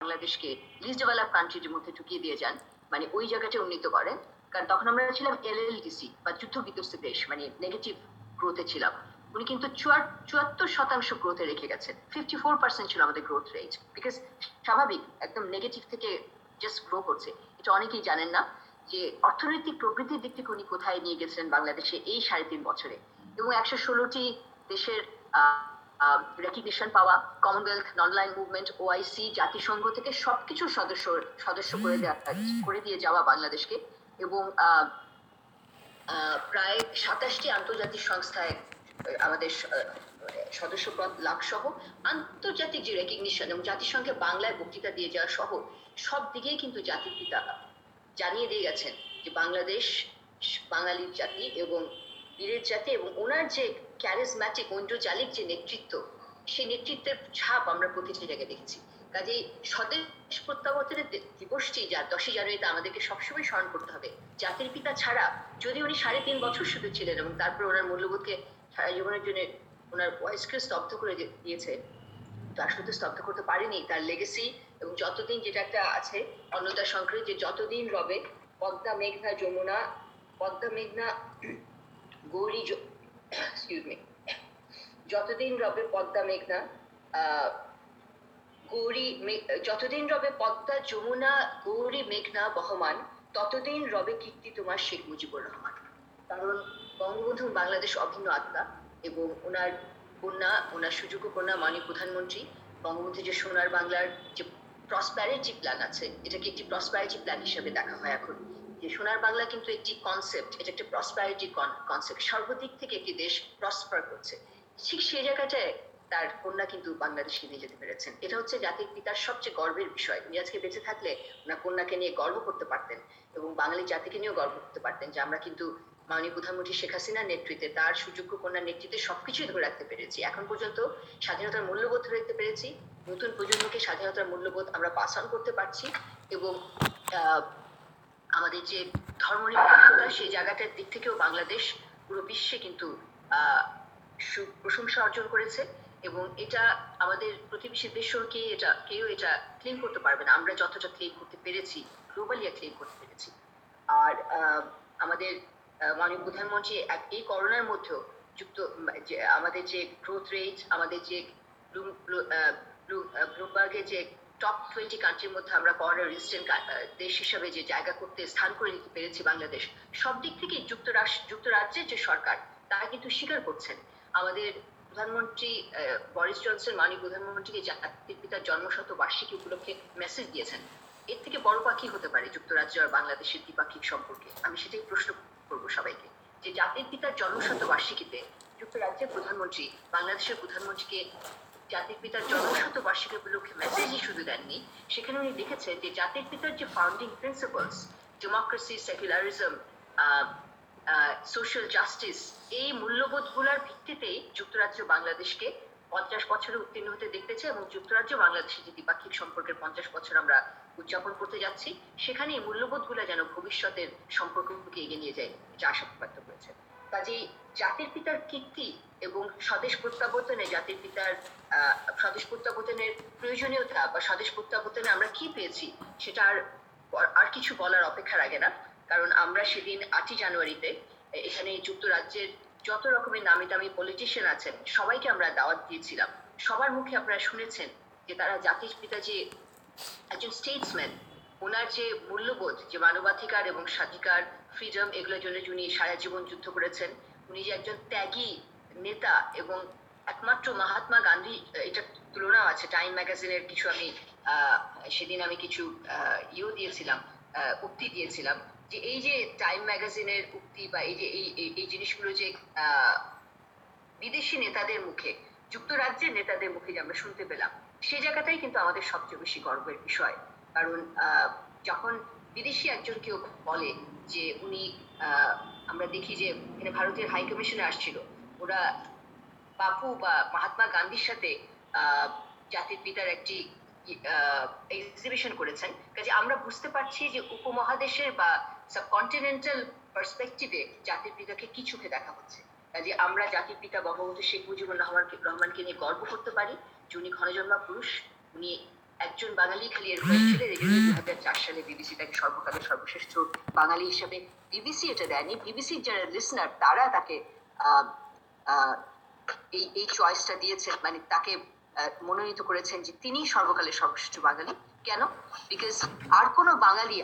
বাংলাদেশকে list develop কান্ট্রির মধ্যে ঢুকিয়ে দিয়ে যান মানে ওই জায়গাটা উন্নীত করেন। কারণ তখন আমরা ছিলাম এলএলডিসি বা যুদ্ধ বিধ্বস্ত দেশ মানে নেগেটিভ গ্রোথে ছিলাম। উনি কিন্তু চুয়াত্তর শতাংশ গ্রোথে রেখে গেছেন। ফিফটি ফোর পার্সেন্ট ছিল আমাদের গ্রোথ রেট বিকজ স্বাভাবিক, একদম নেগেটিভ থেকে জাস্ট গ্রো করছে। এটা অনেকেই জানেন না যে অর্থনৈতিক প্রবৃদ্ধির দিক থেকে উনি কোথায় নিয়ে গেছিলেন বাংলাদেশে এই সাড়ে তিন বছরে। এবং একশো ষোলোটি দেশের রেকগনিশন পাওয়া কমনওয়েলথ অনলাইন মুভমেন্ট ওআইসি জাতিসংঘ থেকে সবকিছু সদস্য সদস্য করে দেওয়া করে দিয়ে যাওয়া বাংলাদেশকে। এবং প্রায় সাতাশটি আন্তর্জাতিক সংস্থায় আমাদের স- আহ, সদস্য পদ লাভ সহ আন্তর্জাতিক যে রেকগনিশন এবং জাতিসংঘে বাংলায় বক্তৃতা দিয়ে যাওয়া সহ সব দিকেই কিন্তু জাতির পিতা জানিয়ে দিয়ে গেছেন যে বাংলাদেশ বাঙালির জাতি এবং বীরের জাতি এবং ওনার যে ক্যারিজম্যাটিক ঐন্দ্রজালিক যে নেতৃত্ব, সেই নেতৃত্বের ছাপ আমরা প্রতিটি জায়গায় দেখেছি। কাজেই স্বদেশ প্রত্যাবর্তনের দিবসটি যা দশই জানুয়ারিতে আমাদেরকে সবসময় স্মরণ করতে হবে। জাতির পিতা ছাড়া যদি উনি সাড়ে তিন বছর শুধু ছিলেন এবং তারপর ওনার মূল্যবোধকে সারা জীবনের জন্য ওনার ভয়েসকে স্তব্ধ করে দিয়ে- দিয়েছে তার শুধু স্তব্ধ করতে পারেনি, তার লেগেসি এবং যতদিন যেটা একটা আছে অন্নদা শঙ্করের যে যতদিন রবে, পদ্মা, মেঘনা, যমুনা, পদ্মা, মেঘনা, গৌরী এক্সকিউজ মি যতদিন রবে পদ্মা মেঘনা গৌরী যতদিন রবে পদ্মা যমুনা, গৌরী মেঘনা বহমান, ততদিন রবে কীর্তি তোমার শেখ মুজিবুর রহমান। কারণ বঙ্গবন্ধু বাংলাদেশ অভিন্ন আত্মা এবং ওনার কন্যা, ওনার সুযোগ্য কন্যা মাননীয় প্রধানমন্ত্রী বঙ্গবন্ধু যে সোনার বাংলার যে প্রসপ্যারিটি প্ল্যান আছে, এটাকে একটি প্রসপ্যারিটি প্ল্যান হিসেবে দেখা হয় এখন। যে সোনার বাংলা কিন্তু একটি কনসেপ্ট এটা একটা প্রসপ্যারিটি কনসেপ্ট সর্বদিক থেকে একটি দেশ প্রসপার করছে। ঠিক সেই জায়গাটায় তার কন্যা কিন্তু বাংলাদেশকে নিয়ে যেতে পেরেছেন। এটা হচ্ছে জাতির পিতার সবচেয়ে গর্বের বিষয়। উনি আজকে বেঁচে থাকলে ওনার কন্যাকে নিয়ে গর্ব করতে পারতেন এবং বাঙালি জাতিকে নিয়েও গর্ব করতে পারতেন যে আমরা কিন্তু মাননীয় প্রধানমন্ত্রী শেখ হাসিনার নেতৃত্বে তার সুযোগ্য কন্যার নেতৃত্বে সবকিছুই ধরে রাখতে পেরেছি। এখন পর্যন্ত স্বাধীনতার মূল্যবোধ ধরে রাখতে পেরেছি। নতুন প্রজন্মকে স্বাধীনতার মূল্যবোধ আমরা পাস অন করতে পারছি এবং আমাদের যে ধর্ম ধর্মনিরপেক্ষতা, সেই জায়গাটার দিক থেকেও বাংলাদেশ পুরো বিশ্বে কিন্তু প্রশংসা অর্জন করেছে এবং এটা আমাদের প্রতিবেশী দেশও কে এটা, কেউ এটা ক্লেম করতে পারবে না। আমরা যতটা ক্লেম করতে পেরেছি গ্লোবালি ক্লেম করতে পেরেছি। আর আমাদের মাননীয় প্রধানমন্ত্রী এই করোনার মধ্যেও যুক্ত যে, আমাদের যে গ্রোথ রেট আমাদের যে ব্লুমবার্গের যে টপ টোয়েন্টি কান্ট্রির মধ্যে আমরা করোনা রেজিস্ট্যান্ট দেশ হিসাবে যে জায়গা করতে, স্থান করে নিতে পেরেছি বাংলাদেশ। সব দিক থেকে যুক্তরাষ্ট্র যুক্তরাজ্যের যে সরকার, তারা কিন্তু স্বীকার করছেন। আমাদের প্রধানমন্ত্রী বরিস জনসন মাননীয় প্রধানমন্ত্রীকে জাতির পিতার জন্মশত বার্ষিকী উপলক্ষে মেসেজ দিয়েছেন। এর থেকে বড় পাখি হতে পারে যুক্তরাজ্য আর বাংলাদেশের দ্বিপাক্ষিক সম্পর্কে। আমি সেটাই প্রশ্ন করব সবাইকে। যে জাতির পিতার জন্মশত বার্ষিকীতে যুক্তরাজ্যের প্রধানমন্ত্রী, বাংলাদেশের প্রধানমন্ত্রীকে জাতির পিতার জন্মশত বার্ষিকী উপলক্ষে মেসেজই শুধু দেননি। সেখানে উনি লিখেছেন যে, জাতির পিতার যে founding principles democracy secularism social justice এই মূল্যবোধগুলোর ভিত্তিতেই যুক্তরাজ্য বাংলাদেশকে পঞ্চাশ বছরে উত্তীর্ণ হতে দেখতেছে এবং যুক্তরাজ্য বাংলাদেশের যে দ্বিপাক্ষিক সম্পর্কের পঞ্চাশ বছর আমরা উদযাপন করতে যাচ্ছি, সেখানে এই মূল্যবোধগুলো যেন ভবিষ্যতের সম্পর্ককে এগিয়ে নিয়ে যায় যা আশা ব্যক্ত করেছে কাজেই জাতির পিতার কীর্তি এবং স্বদেশ প্রত্যাবর্তনে জাতির পিতার স্বদেশ প্রত্যাবর্তনের প্রয়োজনীয়তা বা স্বদেশ প্রত্যাবর্তনে আমরা কি পেয়েছি সেটা আর আর কিছু বলার অপেক্ষা রাখে না। কারণ আমরা সেদিন আটই জানুয়ারিতে এখানে যুক্তরাজ্যের যত রকমের নামি দামি পলিটিশিয়ান আছেন, সবাইকে আমরা দাওয়াত দিয়েছিলাম। সবার মুখে আপনারা শুনেছেন যে তারা জাতির পিতা যে একজন স্টেটসম্যান ওনার যে মূল্যবোধ, যে মানবাধিকার এবং স্বাধিকার ফ্রিডম এগুলোর জন্য উনি সারা জীবন যুদ্ধ করেছেন, উনি যে একজন ত্যাগী নেতা এবং একমাত্র মহাত্মা গান্ধী, এটা তুলনাও আছে। টাইম ম্যাগাজিনের কিছু আমি সেদিন আমি কিছু ইয়েও দিয়েছিলাম উক্তি দিয়েছিলাম যে এই যে টাইম ম্যাগাজিনের উক্তি বা এই যে, এই জিনিসগুলো যে বিদেশি নেতাদের মুখে, যুক্তরাজ্যের নেতাদের মুখে যে আমরা শুনতে পেলাম সেই জায়গাটাই কিন্তু আমাদের সবচেয়ে বেশি গর্বের বিষয়। কারণ যখন বিদেশি একজন কেউ বলে যে উনি আমরা দেখি যে এখানে ভারতের হাই কমিশনে আসছিল। ওরা বাপু বা মহাত্মা গান্ধীর সাথে জাতির পিতার একটি এক্সিবিশন করেছেন। কাজে আমরা বুঝতে পারছি যে উপমহাদেশের বা সাবকন্টিনেন্টাল পার্সপেক্টিভে জাতির পিতাকে কি চোখে দেখা হচ্ছে। কাজে আমরা জাতির পিতা বঙ্গবন্ধু শেখ মুজিবুর রহমানকে রহমানকে নিয়ে গর্ব করতে পারি যে উনি ঘনজন্মা পুরুষ, উনি একজন বাঙালি খালি এর এই জন্য দুই হাজার চার সালে বিবিসি তাকে সর্বকালের সর্বশ্রেষ্ঠ বাঙালি হিসেবে বিবিসি এটা দেয়নি। বিবিসির যারা লিসনার তারা তাকে এই এই চয়েসটা দিয়েছেন মানে তাকে মনোনীত করেছেন যে তিনি সর্বকালের সর্বশ্রেষ্ঠ বাঙালি। কেন? বিকজ আর কোনো বাঙালি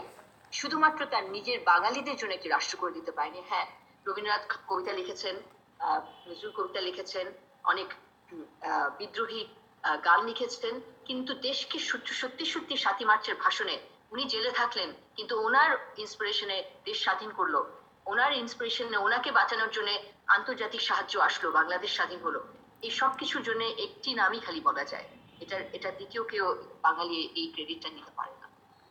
শুধুমাত্র তার নিজের বাঙালিদের জন্য একটি রাষ্ট্র করে দিতে পারেনি। হ্যাঁ রবীন্দ্রনাথ কবিতা লিখেছেন আহ, নজরুল কবিতা লিখেছেন অনেক আহ, বিদ্রোহী গান লিখেছেন কিন্তু দেশকে সত্যি সত্যি সাতই মার্চের ভাষণে উনি জেলে থাকলেন, কিন্তু ওনার ইন্সপিরেশনে দেশ স্বাধীন করল। ওনার ইন্সপিরেশনে ওনাকে বাঁচানোর জন্য আন্তর্জাতিক সাহায্য আসলো, বাংলাদেশ স্বাধীন হলো। এই সব কিছুর জন্য একটি নামই খালি বলা যায়। এটা এটা দ্বিতীয় কেউ বাঙালি এই ক্রেডিটটা নিতে পারে।